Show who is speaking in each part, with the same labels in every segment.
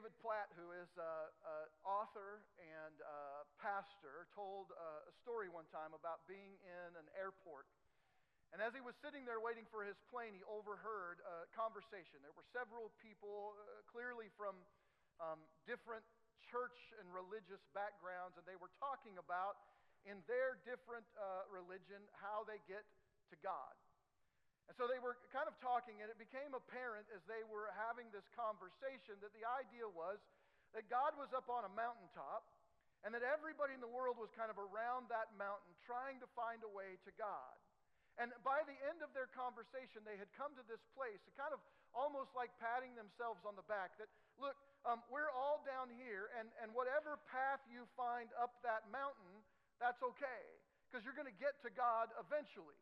Speaker 1: David Platt, who is an author and a pastor, told a story one time about being in an airport. And as he was sitting there waiting for his plane, he overheard a conversation. There were several people, uh, clearly from um, different church and religious backgrounds, and they were talking about, in their different uh, religion, how they get to God. And so they were kind of talking, and it became apparent as they were having this conversation that the idea was that God was up on a mountaintop, and that everybody in the world was kind of around that mountain trying to find a way to God. And by the end of their conversation, they had come to this place, kind of almost like patting themselves on the back that, look, um, we're all down here, and, and whatever path you find up that mountain, that's okay, because you're going to get to God eventually.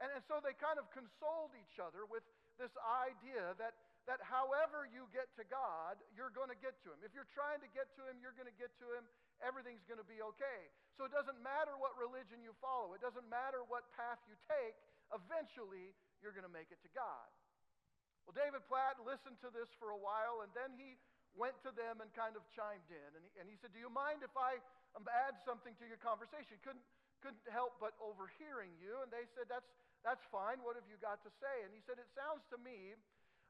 Speaker 1: And, and so they kind of consoled each other with this idea that, that however you get to God, you're going to get to Him. If you're trying to get to Him, you're going to get to Him. Everything's going to be okay. So it doesn't matter what religion you follow, it doesn't matter what path you take, eventually you're going to make it to God. Well, David Platt listened to this for a while, and then he went to them and kind of chimed in. And he, and he said, Do you mind if I um, add something to your conversation? Couldn't, couldn't help but overhearing you. And they said, That's, that's fine. What have you got to say? And he said, It sounds to me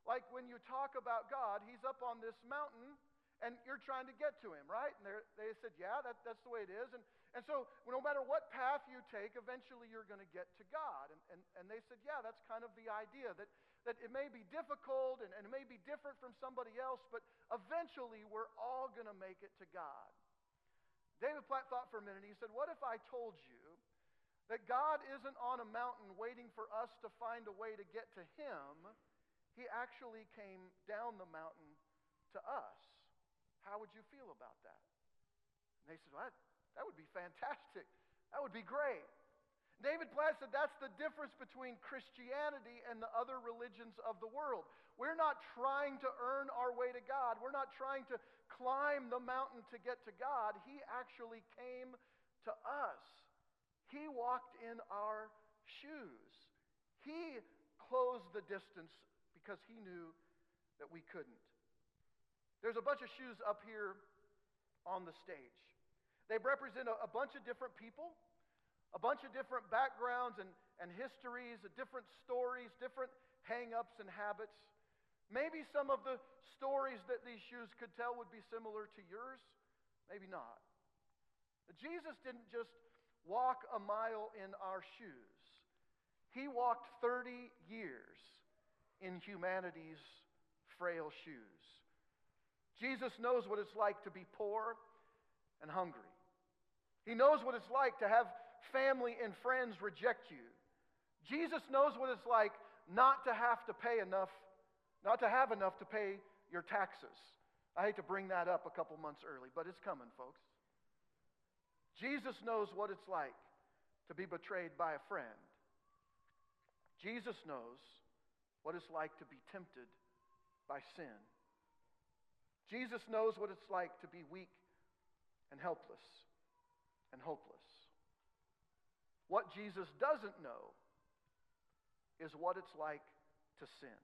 Speaker 1: like when you talk about God, he's up on this mountain and you're trying to get to him, right? And they said, Yeah, that, that's the way it is. And, and so, no matter what path you take, eventually you're going to get to God. And, and, and they said, Yeah, that's kind of the idea that, that it may be difficult and, and it may be different from somebody else, but eventually we're all going to make it to God. David Platt thought for a minute. and He said, What if I told you that God isn't on a mountain waiting for us to find a way to get to Him? He actually came down the mountain to us. How would you feel about that? And they said, well, that, that would be fantastic. That would be great. David Platt said that's the difference between Christianity and the other religions of the world. We're not trying to earn our way to God. We're not trying to climb the mountain to get to God. He actually came to us. He walked in our shoes. He closed the distance because he knew that we couldn't. There's a bunch of shoes up here on the stage. They represent a, a bunch of different people, a bunch of different backgrounds and, and histories, different stories, different hang ups and habits. Maybe some of the stories that these shoes could tell would be similar to yours, maybe not. But Jesus didn't just a mile in our shoes, He walked 30 years in humanity's frail shoes. Jesus knows what it's like to be poor and hungry. He knows what it's like to have family and friends reject you. Jesus knows what it's like not to have to pay enough, not to have enough to pay your taxes. I hate to bring that up a couple months early, but it's coming, folks. Jesus knows what it's like to be betrayed by a friend. Jesus knows what it's like to be tempted by sin. Jesus knows what it's like to be weak and helpless and hopeless. What Jesus doesn't know is what it's like to sin.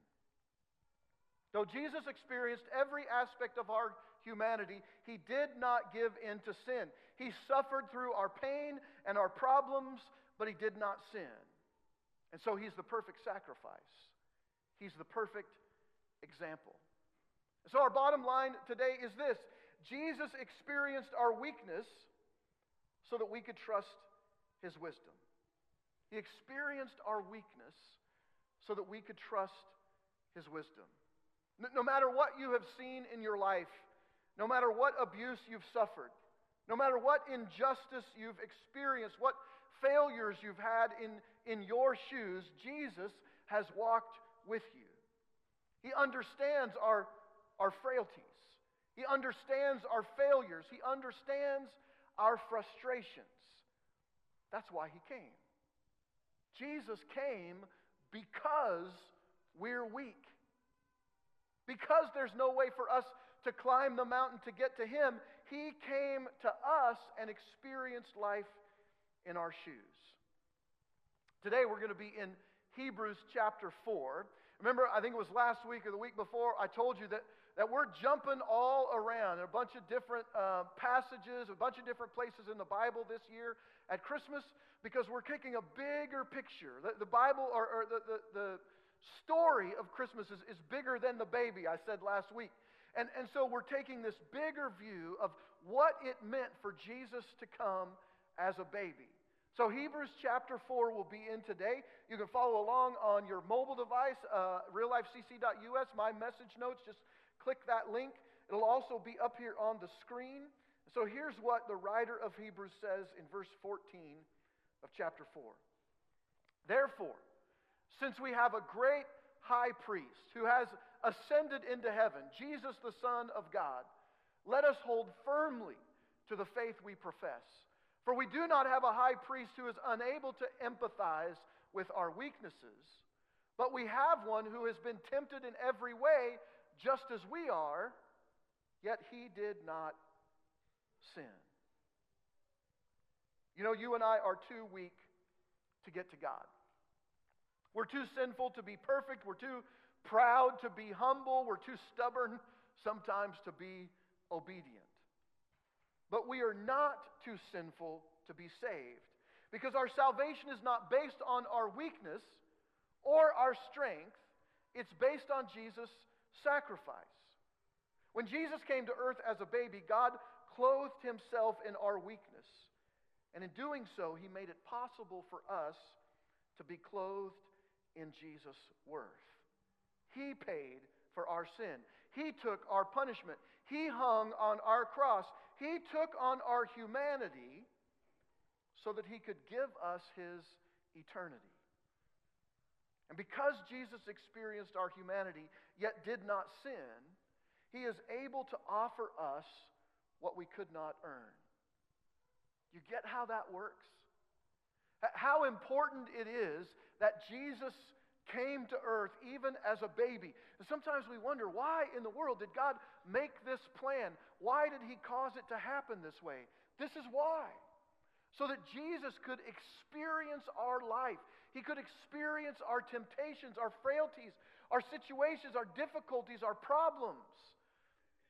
Speaker 1: Though Jesus experienced every aspect of our humanity, he did not give in to sin. He suffered through our pain and our problems, but he did not sin. And so he's the perfect sacrifice. He's the perfect example. So, our bottom line today is this Jesus experienced our weakness so that we could trust his wisdom. He experienced our weakness so that we could trust his wisdom. No matter what you have seen in your life, no matter what abuse you've suffered, no matter what injustice you've experienced, what failures you've had in, in your shoes, Jesus has walked with you. He understands our our frailties. He understands our failures. He understands our frustrations. That's why he came. Jesus came because we're weak. Because there's no way for us to climb the mountain to get to him, he came to us and experienced life in our shoes. Today we're going to be in Hebrews chapter 4. Remember, I think it was last week or the week before, I told you that, that we're jumping all around a bunch of different uh, passages, a bunch of different places in the Bible this year at Christmas because we're taking a bigger picture. The, the Bible, or, or the, the, the, story of Christmas is, is bigger than the baby, I said last week. And, and so we're taking this bigger view of what it meant for Jesus to come as a baby. So, Hebrews chapter 4 will be in today. You can follow along on your mobile device, uh, reallifecc.us, my message notes. Just click that link. It'll also be up here on the screen. So, here's what the writer of Hebrews says in verse 14 of chapter 4. Therefore, since we have a great high priest who has ascended into heaven, Jesus, the Son of God, let us hold firmly to the faith we profess. For we do not have a high priest who is unable to empathize with our weaknesses, but we have one who has been tempted in every way, just as we are, yet he did not sin. You know, you and I are too weak to get to God. We're too sinful to be perfect. We're too proud to be humble. We're too stubborn sometimes to be obedient. But we are not too sinful to be saved because our salvation is not based on our weakness or our strength, it's based on Jesus' sacrifice. When Jesus came to earth as a baby, God clothed himself in our weakness. And in doing so, he made it possible for us to be clothed in Jesus' worth. He paid for our sin. He took our punishment. He hung on our cross. He took on our humanity so that he could give us his eternity. And because Jesus experienced our humanity yet did not sin, he is able to offer us what we could not earn. You get how that works? How important it is that Jesus came to earth even as a baby. And sometimes we wonder why in the world did God make this plan? Why did He cause it to happen this way? This is why. So that Jesus could experience our life. He could experience our temptations, our frailties, our situations, our difficulties, our problems.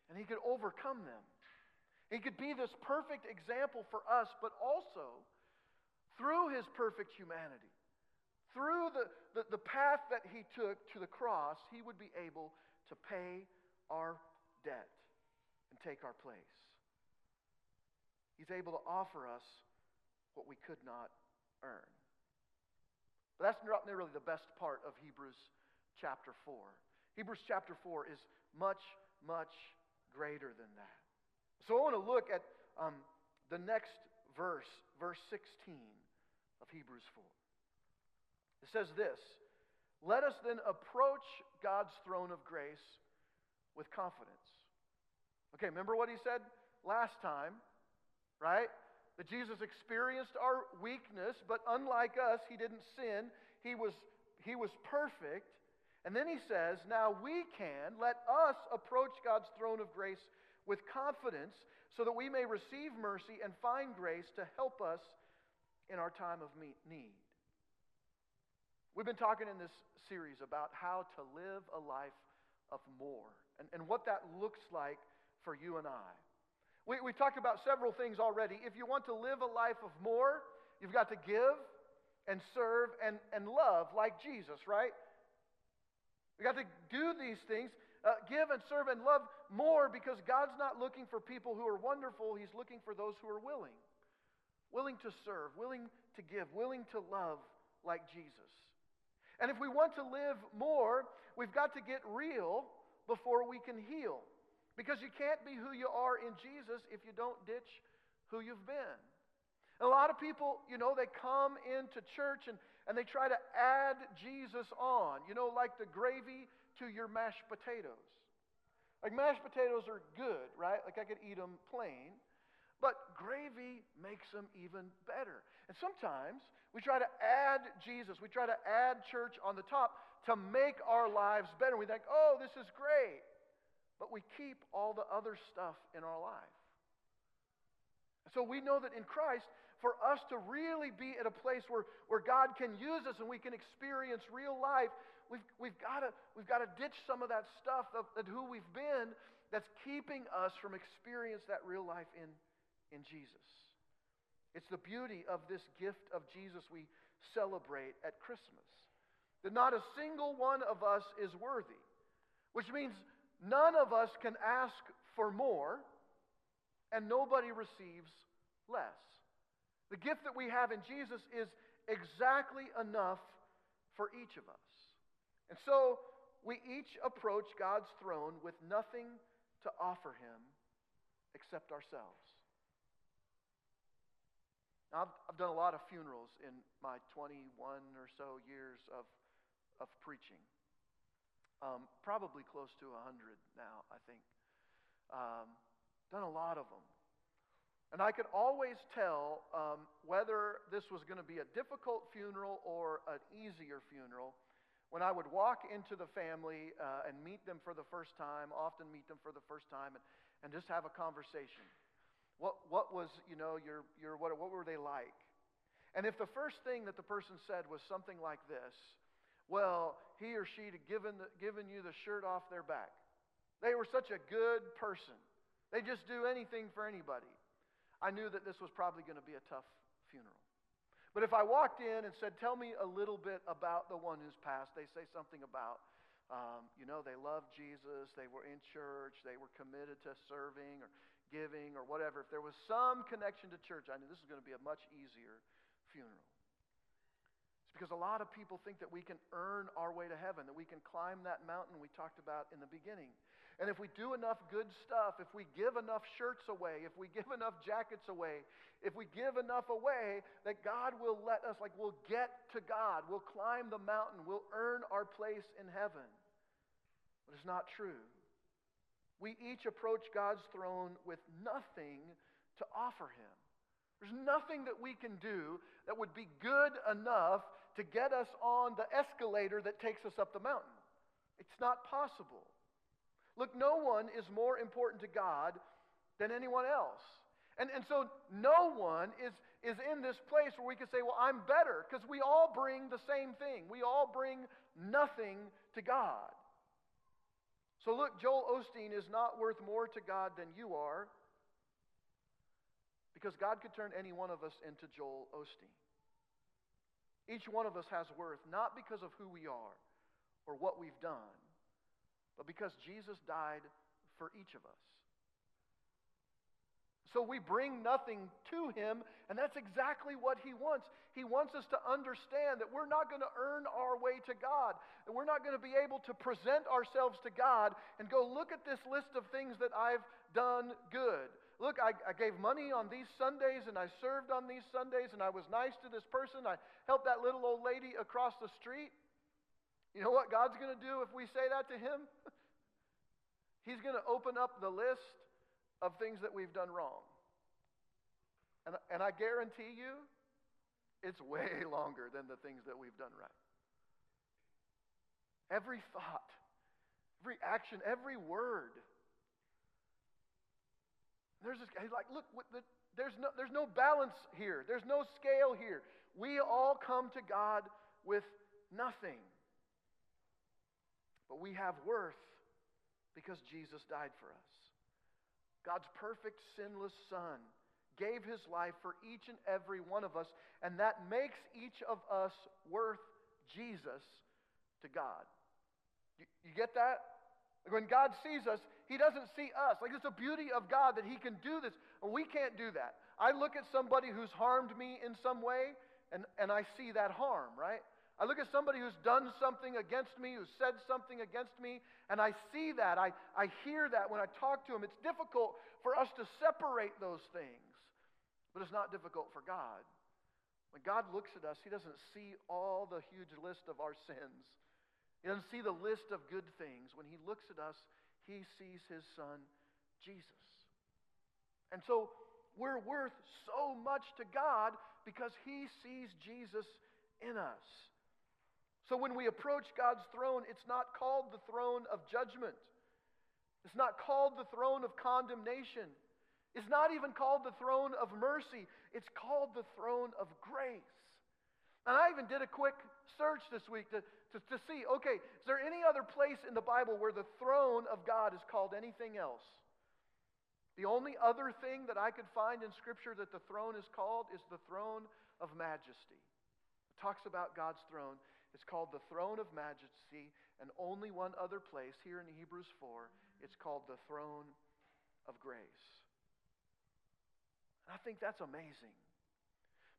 Speaker 1: And He could overcome them. He could be this perfect example for us, but also through His perfect humanity through the, the, the path that he took to the cross, he would be able to pay our debt and take our place. He's able to offer us what we could not earn. But that's not really the best part of Hebrews chapter 4. Hebrews chapter 4 is much, much greater than that. So I want to look at um, the next verse, verse 16 of Hebrews 4. It says this Let us then approach God's throne of grace with confidence. Okay, remember what he said last time, right? That Jesus experienced our weakness, but unlike us, he didn't sin. He was, he was perfect. And then he says, Now we can, let us approach God's throne of grace with confidence so that we may receive mercy and find grace to help us in our time of need. We've been talking in this series about how to live a life of more and, and what that looks like for you and I. We, we've talked about several things already. If you want to live a life of more, you've got to give and serve and, and love like Jesus, right? We got to do these things, uh, give and serve and love more because God's not looking for people who are wonderful. He's looking for those who are willing. Willing to serve, willing to give, willing to love like Jesus. And if we want to live more, we've got to get real before we can heal. Because you can't be who you are in Jesus if you don't ditch who you've been. And a lot of people, you know, they come into church and, and they try to add Jesus on, you know, like the gravy to your mashed potatoes. Like mashed potatoes are good, right? Like I could eat them plain. But gravy makes them even better. And sometimes we try to add Jesus, we try to add church on the top to make our lives better. We think, oh, this is great. But we keep all the other stuff in our life. So we know that in Christ, for us to really be at a place where, where God can use us and we can experience real life, we've, we've got to we've to ditch some of that stuff of, of who we've been that's keeping us from experience that real life in, in Jesus. It's the beauty of this gift of Jesus we celebrate at Christmas. That not a single one of us is worthy, which means none of us can ask for more, and nobody receives less. The gift that we have in Jesus is exactly enough for each of us. And so we each approach God's throne with nothing to offer Him except ourselves. Now, I've, I've done a lot of funerals in my 21 or so years of, of preaching. Um, probably close to 100 now, I think. Um, done a lot of them. And I could always tell um, whether this was going to be a difficult funeral or an easier funeral when I would walk into the family uh, and meet them for the first time, often meet them for the first time, and, and just have a conversation. What, what was, you know, your, your, what, what were they like? And if the first thing that the person said was something like this, well, he or she had given, the, given you the shirt off their back. They were such a good person. They just do anything for anybody. I knew that this was probably going to be a tough funeral. But if I walked in and said, Tell me a little bit about the one who's passed, they say something about, um, you know, they loved Jesus, they were in church, they were committed to serving or giving or whatever. If there was some connection to church, I knew this is going to be a much easier funeral. It's because a lot of people think that we can earn our way to heaven, that we can climb that mountain we talked about in the beginning. And if we do enough good stuff, if we give enough shirts away, if we give enough jackets away, if we give enough away, that God will let us, like we'll get to God, we'll climb the mountain, we'll earn our place in heaven. But it's not true. We each approach God's throne with nothing to offer Him. There's nothing that we can do that would be good enough to get us on the escalator that takes us up the mountain. It's not possible. Look, no one is more important to God than anyone else. And, and so no one is, is in this place where we can say, well, I'm better, because we all bring the same thing. We all bring nothing to God. So look, Joel Osteen is not worth more to God than you are, because God could turn any one of us into Joel Osteen. Each one of us has worth, not because of who we are or what we've done, but because Jesus died for each of us. So we bring nothing to him, and that's exactly what he wants. He wants us to understand that we're not going to earn our way to God, and we're not going to be able to present ourselves to God and go, look at this list of things that I've done good. Look, I, I gave money on these Sundays, and I served on these Sundays, and I was nice to this person. I helped that little old lady across the street. You know what God's going to do if we say that to Him? He's going to open up the list of things that we've done wrong. And, and I guarantee you, it's way longer than the things that we've done right. Every thought, every action, every word. There's this guy, like, look, the, there's, no, there's no balance here. There's no scale here. We all come to God with nothing. But we have worth because Jesus died for us. God's perfect, sinless Son gave his life for each and every one of us, and that makes each of us worth Jesus to God. You, you get that? Like when God sees us, he doesn't see us. Like it's the beauty of God that he can do this, and we can't do that. I look at somebody who's harmed me in some way, and, and I see that harm, right? I look at somebody who's done something against me, who's said something against me, and I see that. I, I hear that when I talk to him. It's difficult for us to separate those things, but it's not difficult for God. When God looks at us, He doesn't see all the huge list of our sins. He doesn't see the list of good things. When He looks at us, He sees His Son, Jesus. And so we're worth so much to God because He sees Jesus in us. So when we approach God's throne, it's not called the throne of judgment. It's not called the throne of condemnation. It's not even called the throne of mercy. It's called the throne of grace. And I even did a quick search this week to, to, to see okay, is there any other place in the Bible where the throne of God is called anything else? The only other thing that I could find in Scripture that the throne is called is the throne of majesty. It talks about God's throne. It's called the throne of majesty, and only one other place, here in Hebrews 4, it's called the throne of grace. And I think that's amazing.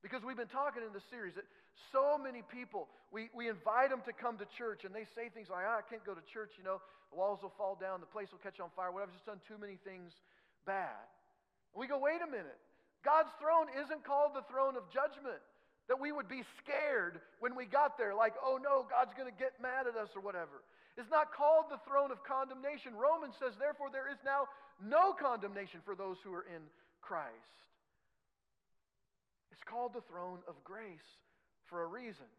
Speaker 1: Because we've been talking in the series that so many people, we, we invite them to come to church and they say things like, oh, I can't go to church, you know, the walls will fall down, the place will catch on fire, whatever, I've just done too many things bad. And we go, wait a minute. God's throne isn't called the throne of judgment. That we would be scared when we got there, like, oh no, God's going to get mad at us or whatever. It's not called the throne of condemnation. Romans says, therefore, there is now no condemnation for those who are in Christ. It's called the throne of grace for a reason.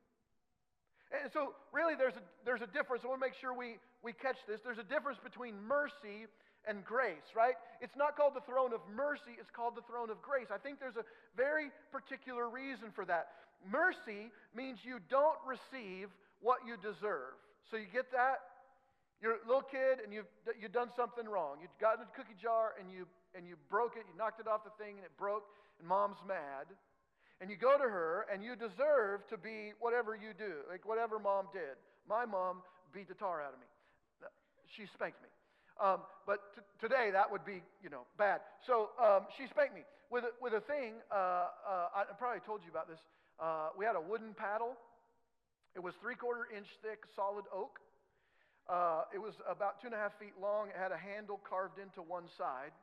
Speaker 1: And so, really, there's a, there's a difference. I want to make sure we, we catch this. There's a difference between mercy and grace, right? It's not called the throne of mercy, it's called the throne of grace. I think there's a very particular reason for that. Mercy means you don't receive what you deserve. So you get that? You're a little kid and you've, you've done something wrong. You've gotten a cookie jar and you, and you broke it, you knocked it off the thing and it broke, and mom's mad. And you go to her and you deserve to be whatever you do, like whatever mom did. My mom beat the tar out of me. She spanked me. Um, but t- today that would be, you know, bad. So um, she spanked me with a, with a thing. Uh, uh, I probably told you about this. Uh, we had a wooden paddle. It was three quarter inch thick, solid oak. Uh, it was about two and a half feet long. It had a handle carved into one side.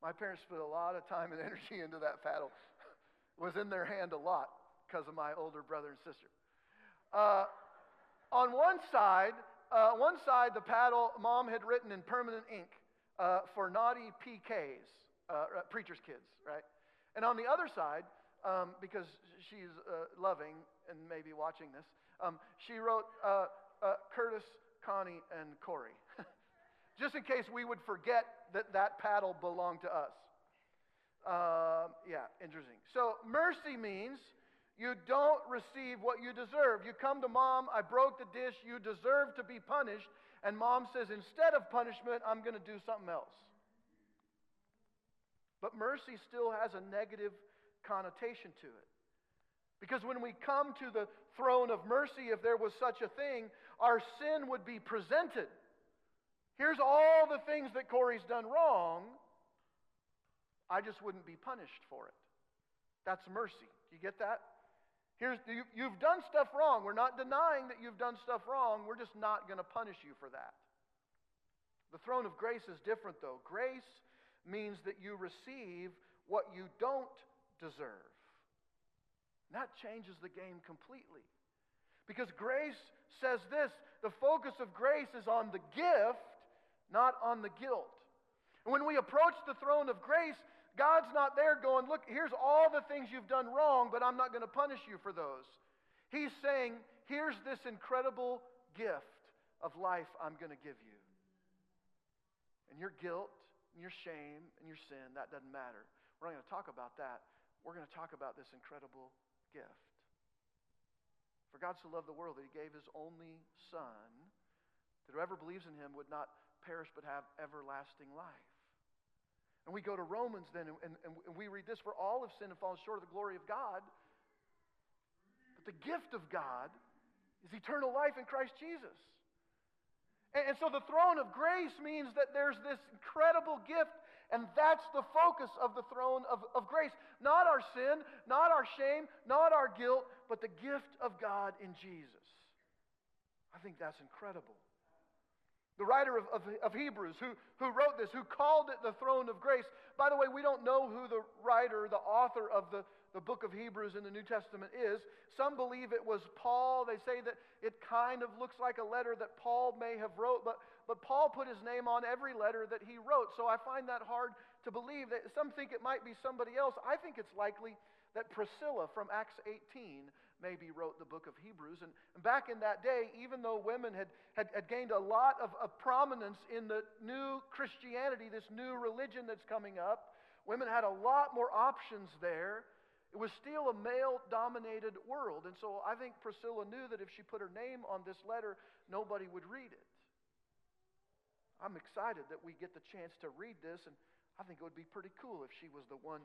Speaker 1: My parents put a lot of time and energy into that paddle. it was in their hand a lot because of my older brother and sister. Uh, on one side uh, one side, the paddle, mom had written in permanent ink uh, for naughty PKs, uh, preacher's kids, right? And on the other side, um, because she's uh, loving and maybe watching this, um, she wrote uh, uh, Curtis, Connie, and Corey. Just in case we would forget that that paddle belonged to us. Yeah, interesting. So mercy means you don't receive what you deserve. You come to mom, I broke the dish, you deserve to be punished. And mom says, instead of punishment, I'm going to do something else. But mercy still has a negative connotation to it. Because when we come to the throne of mercy, if there was such a thing, our sin would be presented. Here's all the things that Corey's done wrong. I just wouldn't be punished for it. That's mercy. Do you get that? Here's, you, you've done stuff wrong. We're not denying that you've done stuff wrong. We're just not going to punish you for that. The throne of grace is different, though. Grace means that you receive what you don't deserve. And that changes the game completely. Because grace says this the focus of grace is on the gift, not on the guilt. And when we approach the throne of grace, God's not there going, look, here's all the things you've done wrong, but I'm not going to punish you for those. He's saying, here's this incredible gift of life I'm going to give you. And your guilt, and your shame, and your sin, that doesn't matter. We're not going to talk about that. We're going to talk about this incredible gift. For God so loved the world that he gave his only Son, that whoever believes in him would not perish but have everlasting life. And we go to Romans then, and, and, and we read this For all have sinned and fallen short of the glory of God. But the gift of God is eternal life in Christ Jesus. And, and so the throne of grace means that there's this incredible gift, and that's the focus of the throne of, of grace. Not our sin, not our shame, not our guilt, but the gift of God in Jesus. I think that's incredible. The writer of, of, of, Hebrews, who, who wrote this, who called it the throne of grace. By the way, we don't know who the writer, the author of the, the book of Hebrews in the New Testament is. Some believe it was Paul. They say that it kind of looks like a letter that Paul may have wrote, but, but Paul put his name on every letter that he wrote. So I find that hard to believe. That some think it might be somebody else. I think it's likely that Priscilla from Acts 18 maybe wrote the book of Hebrews. And, and back in that day, even though women had, had, had gained a lot of, of prominence in the new Christianity, this new religion that's coming up, women had a lot more options there. It was still a male dominated world. And so I think Priscilla knew that if she put her name on this letter, nobody would read it. I'm excited that we get the chance to read this, and I think it would be pretty cool if she was the one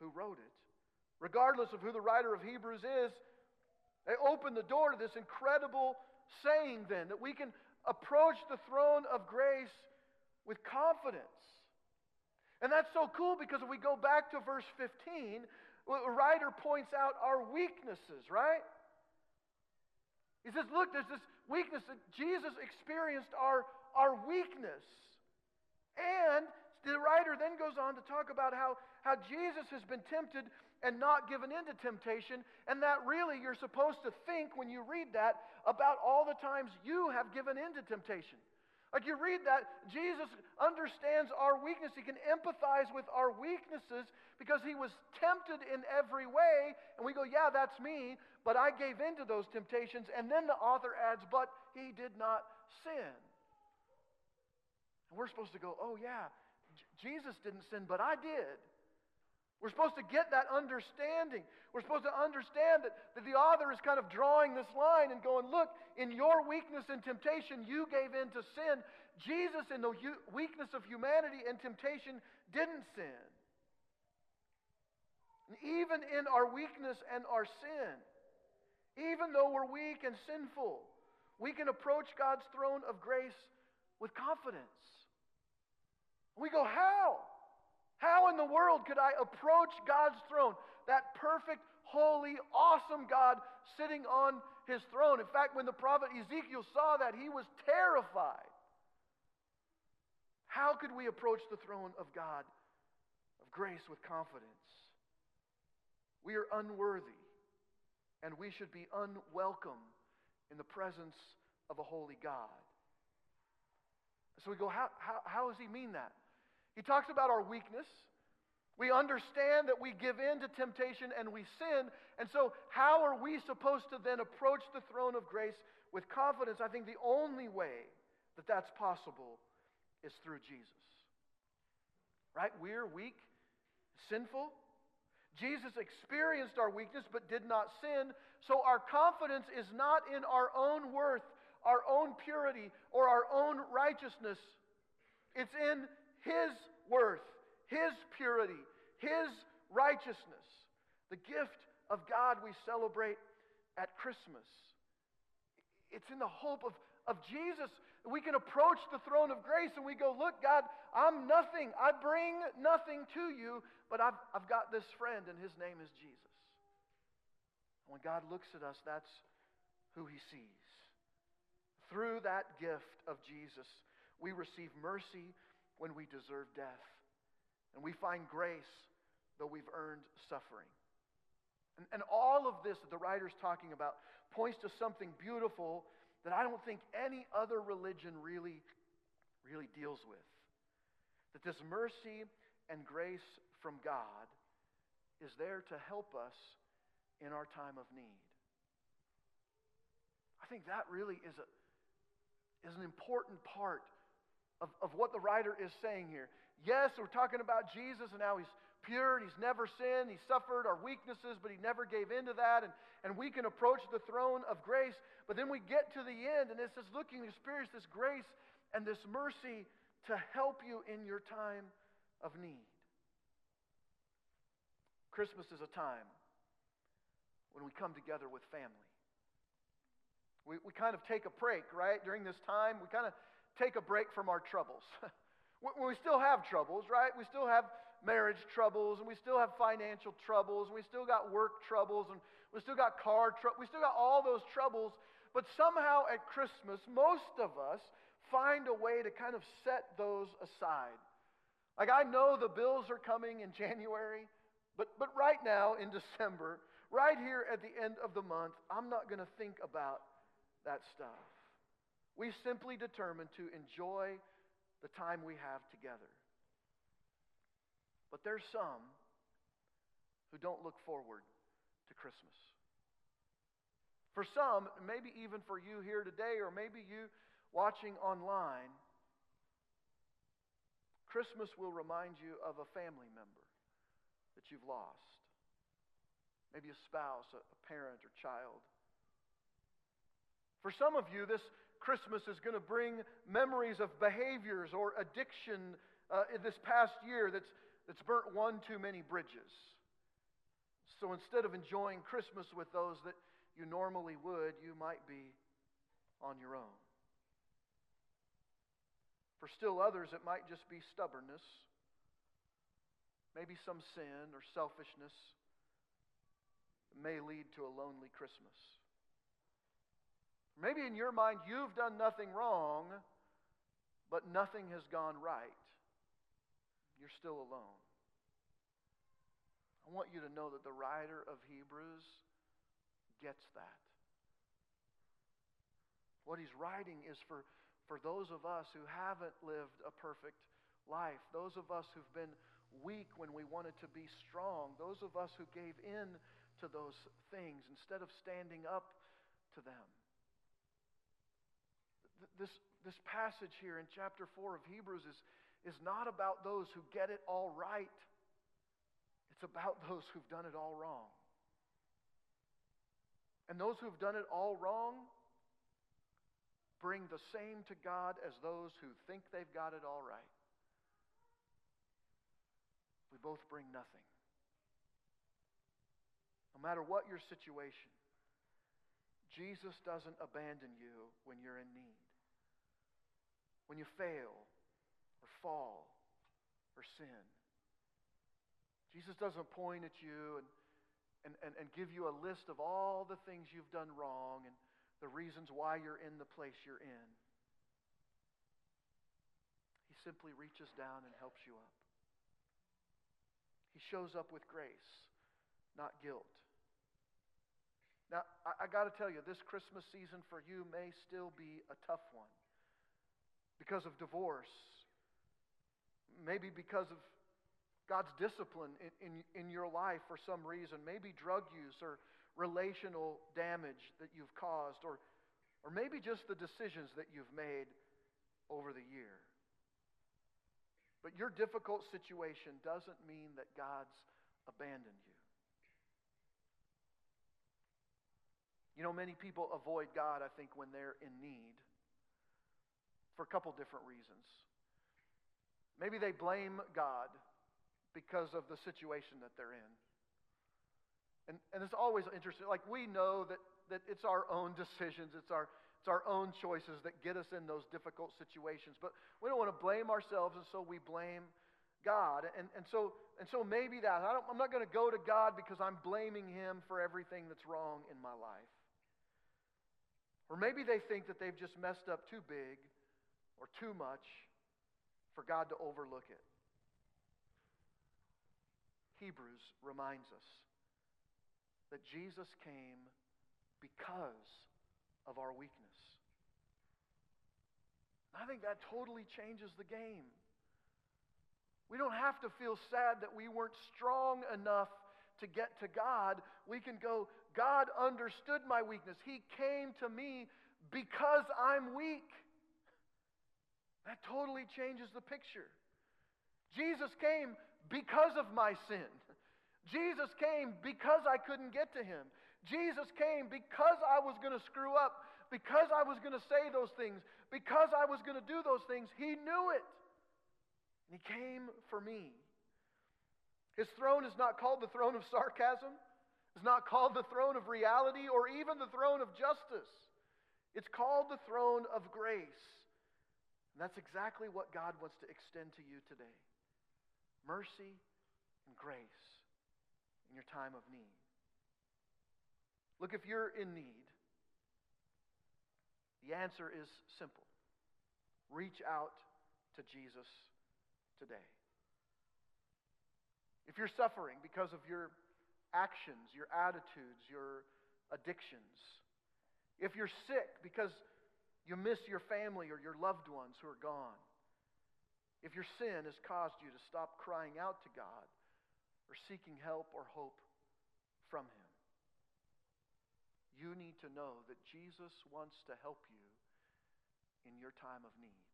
Speaker 1: who wrote it. Regardless of who the writer of Hebrews is, they open the door to this incredible saying then that we can approach the throne of grace with confidence. And that's so cool because if we go back to verse 15, the writer points out our weaknesses, right? He says, Look, there's this weakness that Jesus experienced our, our weakness. And the writer then goes on to talk about how, how Jesus has been tempted and not given into temptation, and that really you're supposed to think when you read that about all the times you have given into temptation. Like you read that, Jesus understands our weakness. He can empathize with our weaknesses because he was tempted in every way. And we go, yeah, that's me, but I gave in to those temptations. And then the author adds, but he did not sin. And we're supposed to go, oh, yeah, J- Jesus didn't sin, but I did. We're supposed to get that understanding. We're supposed to understand that, that the author is kind of drawing this line and going, look, in your weakness and temptation, you gave in to sin. Jesus, in the weakness of humanity and temptation, didn't sin. And even in our weakness and our sin, even though we're weak and sinful, we can approach God's throne of grace with confidence. We go, how? How in the world could I approach God's throne? That perfect, holy, awesome God sitting on his throne. In fact, when the prophet Ezekiel saw that, he was terrified. How could we approach the throne of God of grace with confidence? We are unworthy, and we should be unwelcome in the presence of a holy God. So we go, how, how, how does he mean that? He talks about our weakness. We understand that we give in to temptation and we sin. And so, how are we supposed to then approach the throne of grace with confidence? I think the only way that that's possible is through Jesus. Right? We're weak, sinful. Jesus experienced our weakness but did not sin. So, our confidence is not in our own worth, our own purity, or our own righteousness. It's in his worth, His purity, His righteousness. The gift of God we celebrate at Christmas. It's in the hope of, of Jesus we can approach the throne of grace and we go, Look, God, I'm nothing. I bring nothing to you, but I've, I've got this friend, and his name is Jesus. When God looks at us, that's who he sees. Through that gift of Jesus, we receive mercy when we deserve death. And we find grace though we've earned suffering. And, and all of this that the writer's talking about points to something beautiful that I don't think any other religion really, really deals with. That this mercy and grace from God is there to help us in our time of need. I think that really is, a, is an important part of, of what the writer is saying here. Yes, we're talking about Jesus and how he's pure and he's never sinned. He suffered our weaknesses, but he never gave in to that. And, and we can approach the throne of grace. But then we get to the end, and it says, looking to experience this grace and this mercy to help you in your time of need. Christmas is a time when we come together with family. We, we kind of take a break, right? During this time, we kind of take a break from our troubles. we still have troubles, right? We still have marriage troubles, and we still have financial troubles, and we still got work troubles, and we still got car troubles. We still got all those troubles. But somehow at Christmas, most of us find a way to kind of set those aside. Like I know the bills are coming in January, but, but right now in December, right here at the end of the month, I'm not going to think about that stuff. We simply determine to enjoy the time we have together. But there's some who don't look forward to Christmas. For some, maybe even for you here today, or maybe you watching online, Christmas will remind you of a family member that you've lost. maybe a spouse, a parent, or child. For some of you, this Christmas is going to bring memories of behaviors or addiction uh, in this past year that's, that's burnt one too many bridges. So instead of enjoying Christmas with those that you normally would, you might be on your own. For still others, it might just be stubbornness, maybe some sin or selfishness. May lead to a lonely Christmas. Maybe in your mind, you've done nothing wrong, but nothing has gone right. You're still alone. I want you to know that the writer of Hebrews gets that. What he's writing is for, for those of us who haven't lived a perfect life, those of us who've been weak when we wanted to be strong, those of us who gave in to those things instead of standing up to them this, this passage here in chapter 4 of Hebrews is, is not about those who get it all right, it's about those who've done it all wrong. And those who've done it all wrong bring the same to God as those who think they've got it all right. We both bring nothing. No matter what your situation, Jesus doesn't abandon you when you're in need when you fail or fall or sin. Jesus doesn't point at you and, and, and, and give you a list of all the things you've done wrong and the reasons why you're in the place you're in. He simply reaches down and helps you up. He shows up with grace, not guilt. Now, I, I got to tell you, this Christmas season for you may still be a tough one because of divorce, maybe because of God's discipline in, in, in your life for some reason, maybe drug use or relational damage that you've caused, or, or maybe just the decisions that you've made over the year. But your difficult situation doesn't mean that God's abandoned you. You know, many people avoid God, I think, when they're in need for a couple different reasons. Maybe they blame God because of the situation that they're in. And, and it's always interesting. Like, we know that, that it's our own decisions, it's our, it's our own choices that get us in those difficult situations. But we don't want to blame ourselves, and so we blame God. And, and, so, and so maybe that. I am not going to go to God because I'm blaming Him for everything that's wrong in my life. Or maybe they think that they've just messed up too big or too much for God to overlook it. Hebrews reminds us that Jesus came because of our weakness. I think that totally changes the game. We don't have to feel sad that we weren't strong enough to get to God. We can go, God understood my weakness. He came to me because I'm weak. That totally changes the picture. Jesus came because of my sin. Jesus came because I couldn't get to him. Jesus came because I was going to screw up, because I was going to say those things, because I was going to do those things. He knew it. And he came for me. His throne is not called the throne of sarcasm. It's not called the throne of reality or even the throne of justice. It's called the throne of grace. And that's exactly what God wants to extend to you today mercy and grace in your time of need. Look, if you're in need, the answer is simple reach out to Jesus today. If you're suffering because of your actions, your attitudes, your addictions, if you're sick because you miss your family or your loved ones who are gone. If your sin has caused you to stop crying out to God or seeking help or hope from Him, you need to know that Jesus wants to help you in your time of need.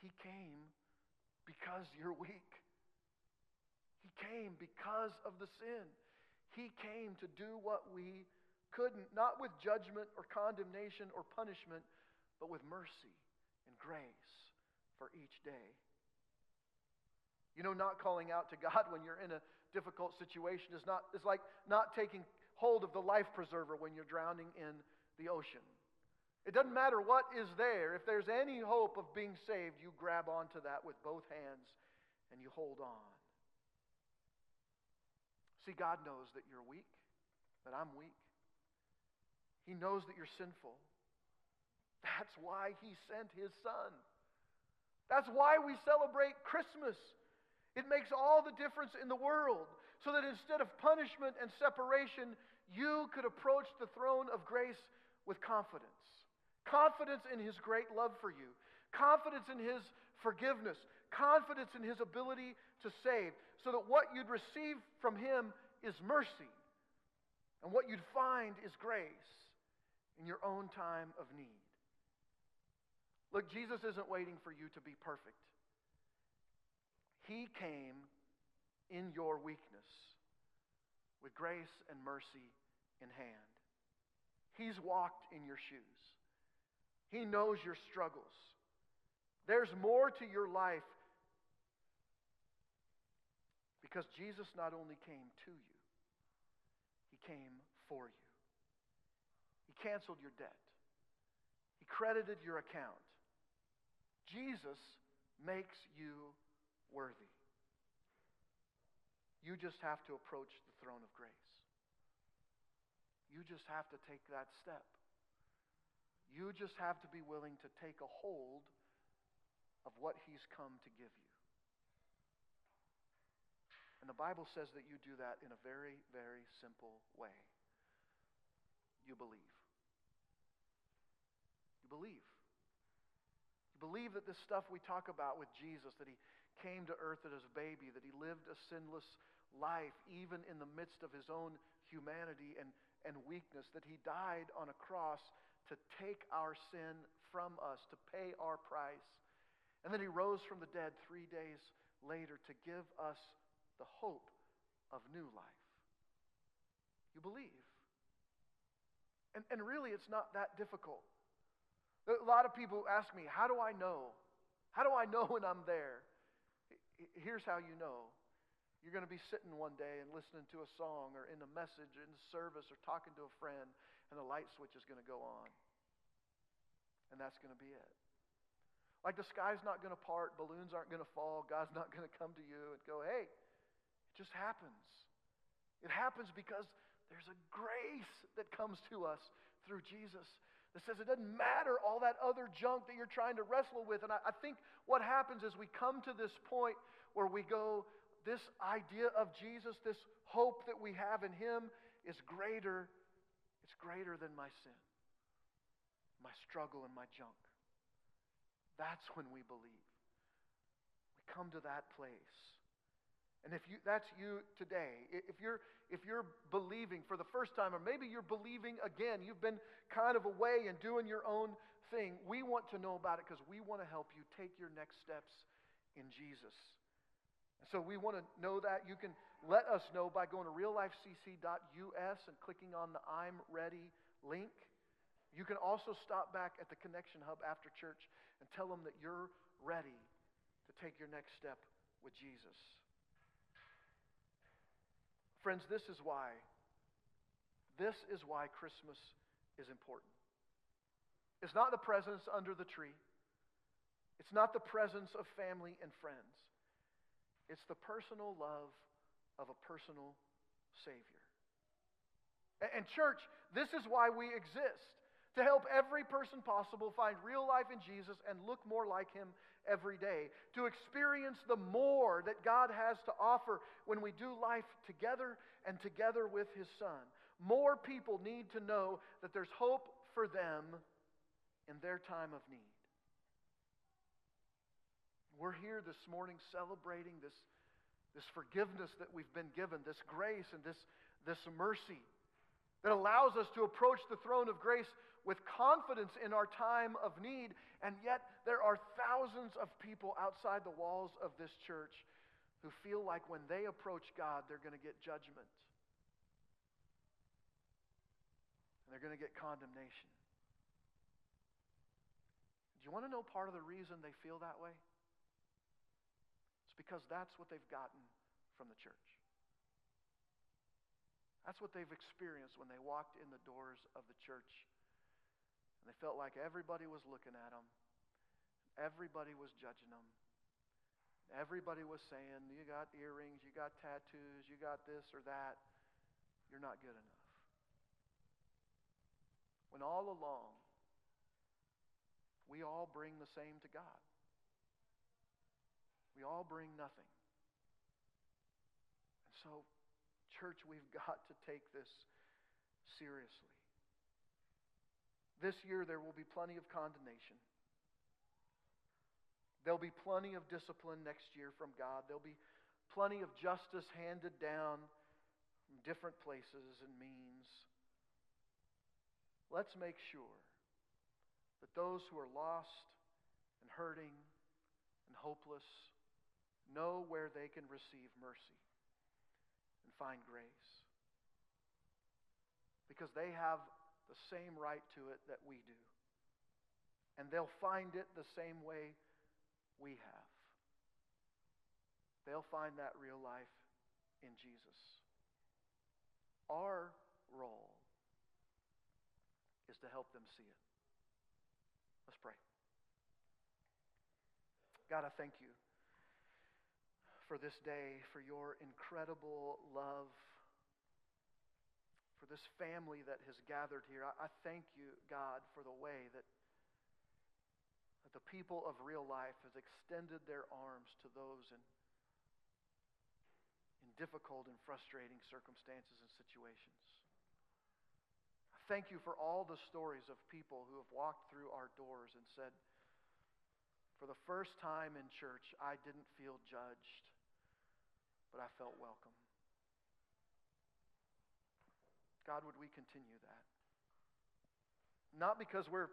Speaker 1: He came because you're weak. He came because of the sin. He came to do what we couldn't, not with judgment or condemnation or punishment, but with mercy and grace for each day. You know, not calling out to God when you're in a difficult situation is, not, is like not taking hold of the life preserver when you're drowning in the ocean. It doesn't matter what is there. If there's any hope of being saved, you grab onto that with both hands and you hold on. See, God knows that you're weak, that I'm weak. He knows that you're sinful. That's why He sent His Son. That's why we celebrate Christmas. It makes all the difference in the world. So that instead of punishment and separation, you could approach the throne of grace with confidence. Confidence in His great love for you, confidence in His forgiveness, confidence in His ability to save, so that what you'd receive from Him is mercy, and what you'd find is grace in your own time of need. Look, Jesus isn't waiting for you to be perfect. He came in your weakness with grace and mercy in hand. He's walked in your shoes. He knows your struggles. There's more to your life because Jesus not only came to you, He came for you. He canceled your debt, He credited your account. Jesus makes you worthy. You just have to approach the throne of grace. You just have to take that step. You just have to be willing to take a hold of what He's come to give you. And the Bible says that you do that in a very, very simple way. You believe. Believe. You believe that this stuff we talk about with Jesus, that He came to earth as a baby, that He lived a sinless life, even in the midst of his own humanity and, and weakness, that he died on a cross to take our sin from us, to pay our price. And then he rose from the dead three days later to give us the hope of new life. You believe. And, and really, it's not that difficult. A lot of people ask me, How do I know? How do I know when I'm there? Here's how you know you're going to be sitting one day and listening to a song or in a message or in service or talking to a friend, and the light switch is going to go on. And that's going to be it. Like the sky's not going to part, balloons aren't going to fall, God's not going to come to you and go, hey, it just happens. It happens because there's a grace that comes to us through Jesus that says it doesn't matter all that other junk that you're trying to wrestle with. And I, I think what happens is we come to this point where we go, this idea of Jesus, this hope that we have in Him, is greater. It's greater than my sin, my struggle, and my junk. That's when we believe. We come to that place. And if you, that's you today, if you're, if you're believing for the first time, or maybe you're believing again, you've been kind of away and doing your own thing, we want to know about it because we want to help you take your next steps in Jesus. So we want to know that. You can let us know by going to reallifecc.us and clicking on the I'm Ready link. You can also stop back at the Connection Hub after church and tell them that you're ready to take your next step with Jesus. Friends, this is why. This is why Christmas is important. It's not the presents under the tree. It's not the presence of family and friends. It's the personal love of a personal Savior. And, church, this is why we exist to help every person possible find real life in Jesus and look more like Him every day, to experience the more that God has to offer when we do life together and together with His Son. More people need to know that there's hope for them in their time of need. We're here this morning celebrating this, this forgiveness that we've been given, this grace and this, this mercy that allows us to approach the throne of grace with confidence in our time of need. And yet, there are thousands of people outside the walls of this church who feel like when they approach God, they're going to get judgment. And they're going to get condemnation. Do you want to know part of the reason they feel that way? It's because that's what they've gotten from the church. That's what they've experienced when they walked in the doors of the church. And they felt like everybody was looking at them, everybody was judging them. Everybody was saying, You got earrings, you got tattoos, you got this or that. You're not good enough. When all along, we all bring the same to God. We all bring nothing. And so, church, we've got to take this seriously. This year, there will be plenty of condemnation. There'll be plenty of discipline next year from God. There'll be plenty of justice handed down from different places and means. Let's make sure that those who are lost and hurting and hopeless know where they can receive mercy and find grace. Because they have the same right to it that we do. And they'll find it the same way we have. They'll find that real life in Jesus. Our role is to help them see it. Let's pray. God, I thank you for this day, for your incredible love, for this family that has gathered here. I, I thank you, God, for the way that the people of real life has extended their arms to those in, in difficult and frustrating circumstances and situations. I thank you for all the stories of people who have walked through our doors and said, For the first time in church, I didn't feel judged, but I felt welcome. God, would we continue that? Not because we're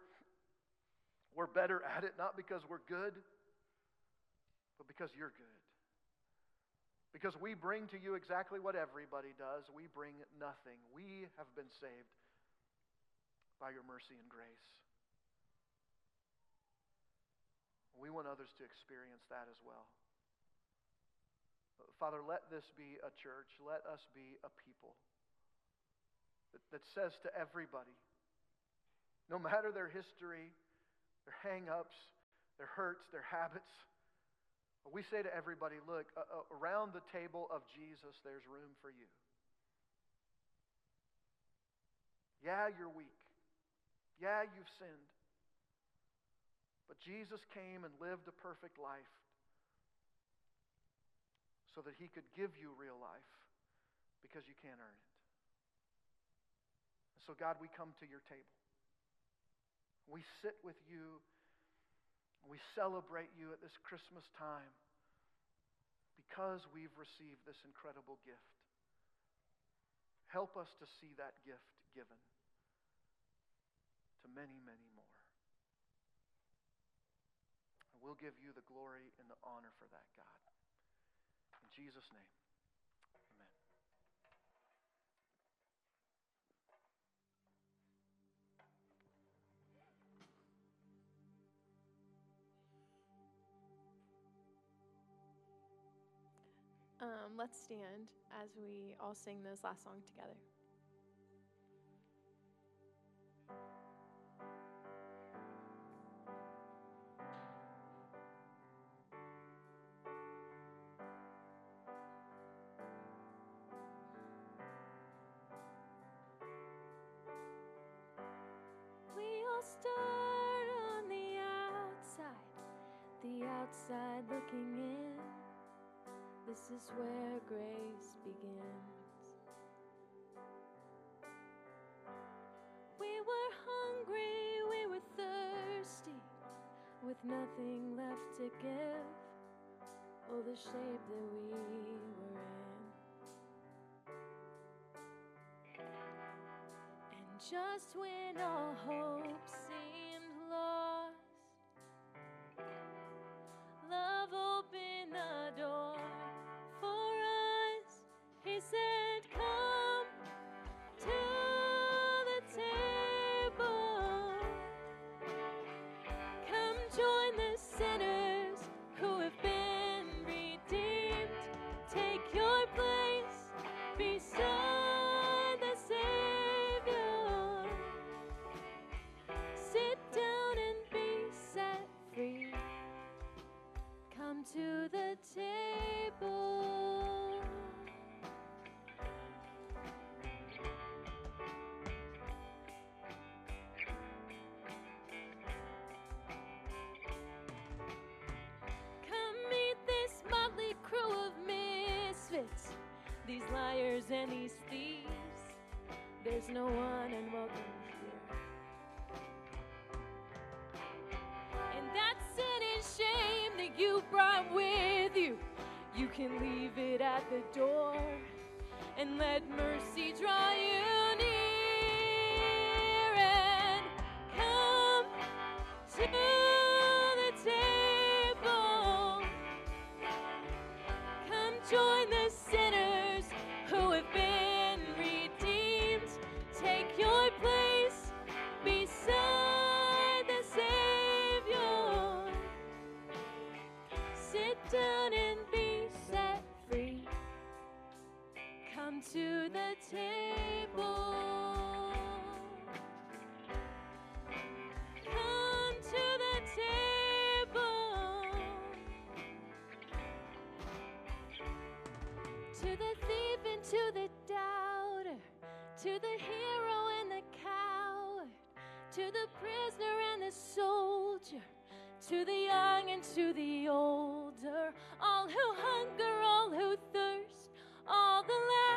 Speaker 1: we're better at it not because we're good, but because you're good. Because we bring to you exactly what everybody does. We bring nothing. We have been saved by your mercy and grace. We want others to experience that as well. Father, let this be a church. Let us be a people that, that says to everybody, no matter their history, their hang ups, their hurts, their habits. We say to everybody, look, uh, around the table of Jesus, there's room for you. Yeah, you're weak. Yeah, you've sinned. But Jesus came and lived a perfect life so that he could give you real life because you can't earn it. So, God, we come to your table. We sit with you. We celebrate you at this Christmas time because we've received this incredible gift. Help us to see that gift given to many, many more. And we'll give you the glory and the honor for that, God. In Jesus' name.
Speaker 2: Um, let's stand as we all sing this last song together. We all start on the outside, the outside looking in. This is where grace begins. We were hungry, we were thirsty, with nothing left to give. Oh, the shape that we were in. And just when all hope seemed these liars and these thieves. There's no one unwelcome here. And that sin and shame that you brought with you, you can leave it at the door and let mercy draw you Come to the table. Come to the table. To the thief and to the doubter, to the hero and the coward, to the prisoner and the soldier, to the young and to the older, all who hunger, all who thirst, all the last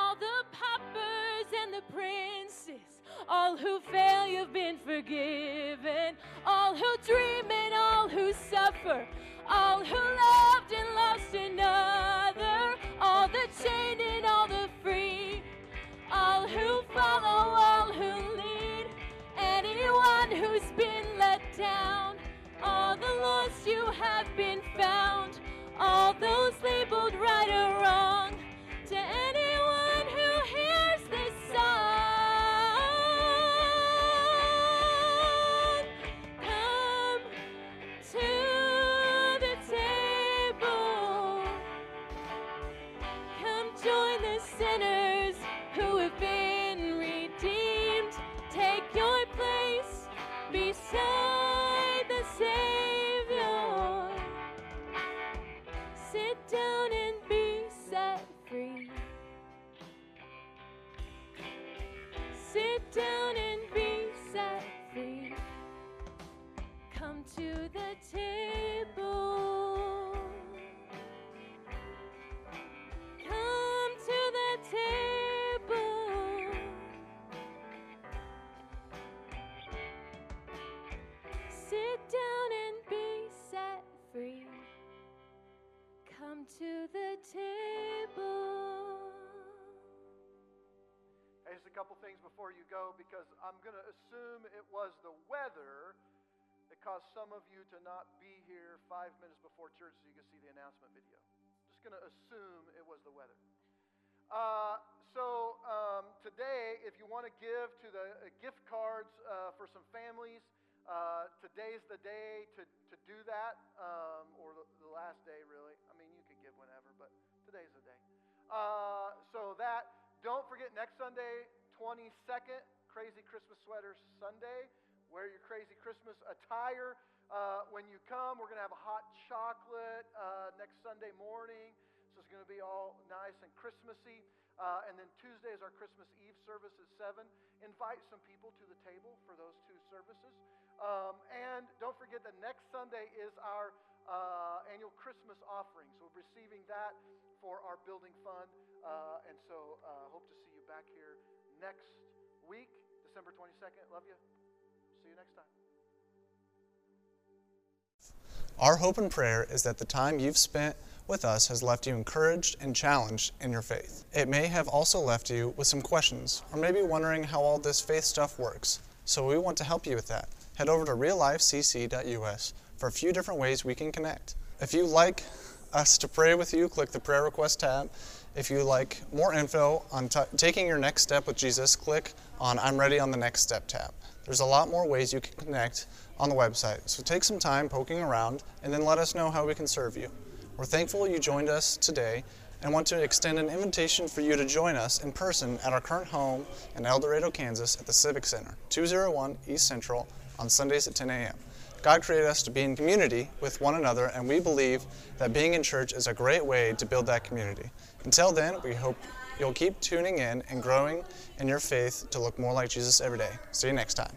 Speaker 2: all the paupers and the princes, all who fail, you've been forgiven, all who dream and all who suffer, all who loved and lost another, all the chained and all the free, all who follow, all who lead, anyone who's been let down, all the lost you have been found, all those labeled right or wrong, down
Speaker 1: before you go because I'm going to assume it was the weather that caused some of you to not be here five minutes before church so you could see the announcement video. Just going to assume it was the weather. Uh, so um, today, if you want to give to the uh, gift cards uh, for some families, uh, today's the day to, to do that, um, or the, the last day, really. I mean, you could give whenever, but today's the day. Uh, so that, don't forget next Sunday, 22nd, Crazy Christmas Sweater Sunday. Wear your crazy Christmas attire. Uh, when you come, we're going to have a hot chocolate uh, next Sunday morning. So it's going to be all nice and Christmassy. Uh, and then Tuesday is our Christmas Eve service at 7. Invite some people to the table for those two services. Um, and don't forget that next Sunday is our uh, annual Christmas offering. So we're receiving that for our building fund. Uh, and so uh, hope to see you back here next week, December 22nd. Love you. See you next time.
Speaker 3: Our hope and prayer is that the time you've spent with us has left you encouraged and challenged in your faith. It may have also left you with some questions, or maybe wondering how all this faith stuff works. So we want to help you with that. Head over to reallifecc.us for a few different ways we can connect. If you like us to pray with you, click the prayer request tab. If you like more info on taking your next step with Jesus, click on I'm ready on the next step tab. There's a lot more ways you can connect on the website, so take some time poking around and then let us know how we can serve you. We're thankful you joined us today and want to extend an invitation for you to join us in person at our current home in El Dorado, Kansas at the Civic Center, 201 East Central on Sundays at 10 a.m. God created us to be in community with one another, and we believe that being in church is a great way to build that community. Until then, we hope you'll keep tuning in and growing in your faith to look more like Jesus every day. See you next time.